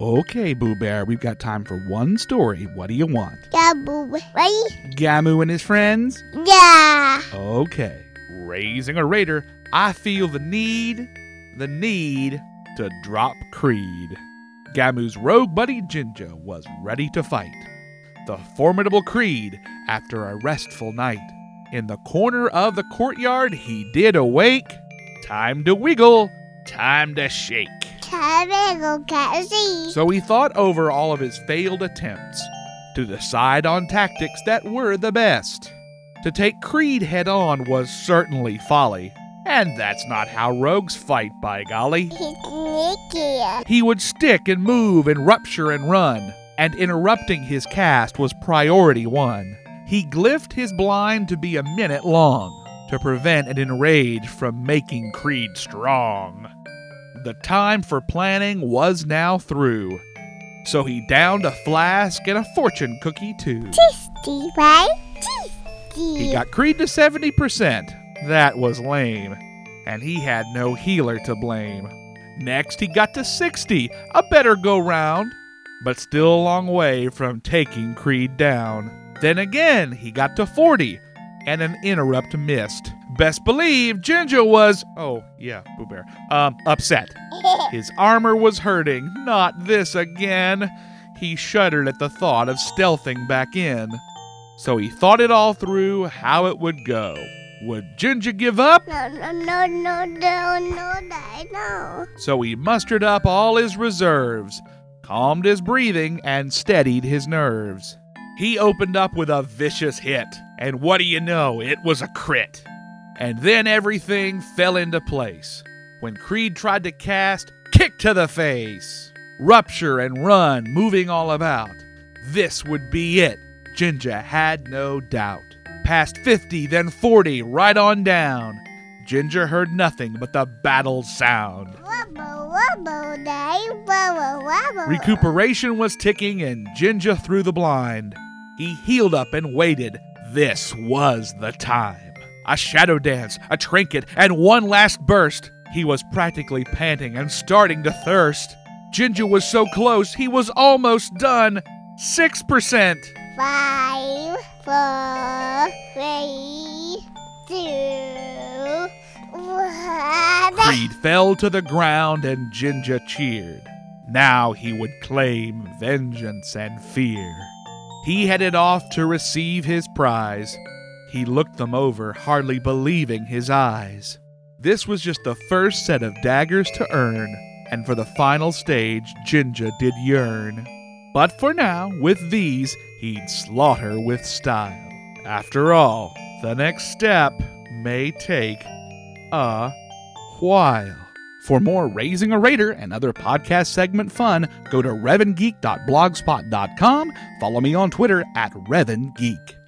Okay, Boo Bear, we've got time for one story. What do you want? Double ready? Gamu and his friends? Yeah. Okay. Raising a raider, I feel the need, the need to drop Creed. Gamu's rogue buddy Ginger was ready to fight. The formidable Creed, after a restful night. In the corner of the courtyard, he did awake. Time to wiggle, time to shake. So he thought over all of his failed attempts to decide on tactics that were the best. To take Creed head on was certainly folly, and that's not how rogues fight, by golly. He would stick and move and rupture and run, and interrupting his cast was priority one. He glyphed his blind to be a minute long to prevent an enrage from making Creed strong. The time for planning was now through, so he downed a flask and a fortune cookie too. Tasty, right? Tasty. He got Creed to 70%. That was lame. And he had no healer to blame. Next, he got to 60, a better go round, but still a long way from taking Creed down. Then again, he got to 40, and an interrupt missed. Best believe Ginger was, oh, yeah, Boo Bear, um, upset. His armor was hurting. Not this again. He shuddered at the thought of stealthing back in. So he thought it all through how it would go. Would Ginger give up? no, no, no, no, no, no, no, no. So he mustered up all his reserves, calmed his breathing, and steadied his nerves. He opened up with a vicious hit, and what do you know? It was a crit. And then everything fell into place. When Creed tried to cast, kick to the face, rupture and run, moving all about. This would be it. Ginger had no doubt. Past 50, then 40, right on down. Ginger heard nothing but the battle's sound. Wobble, wobble, day, wobble, wobble. Recuperation was ticking, and Ginger threw the blind. He healed up and waited. This was the time. A shadow dance, a trinket, and one last burst. He was practically panting and starting to thirst. Ginger was so close, he was almost done. 6%. Five, four, three, two, one. Creed fell to the ground and Ginger cheered. Now he would claim vengeance and fear. He headed off to receive his prize. He looked them over, hardly believing his eyes. This was just the first set of daggers to earn, and for the final stage, Ginger did yearn. But for now, with these, he'd slaughter with style. After all, the next step may take a while. For more Raising a Raider and other podcast segment fun, go to revangeek.blogspot.com. Follow me on Twitter at revangeek.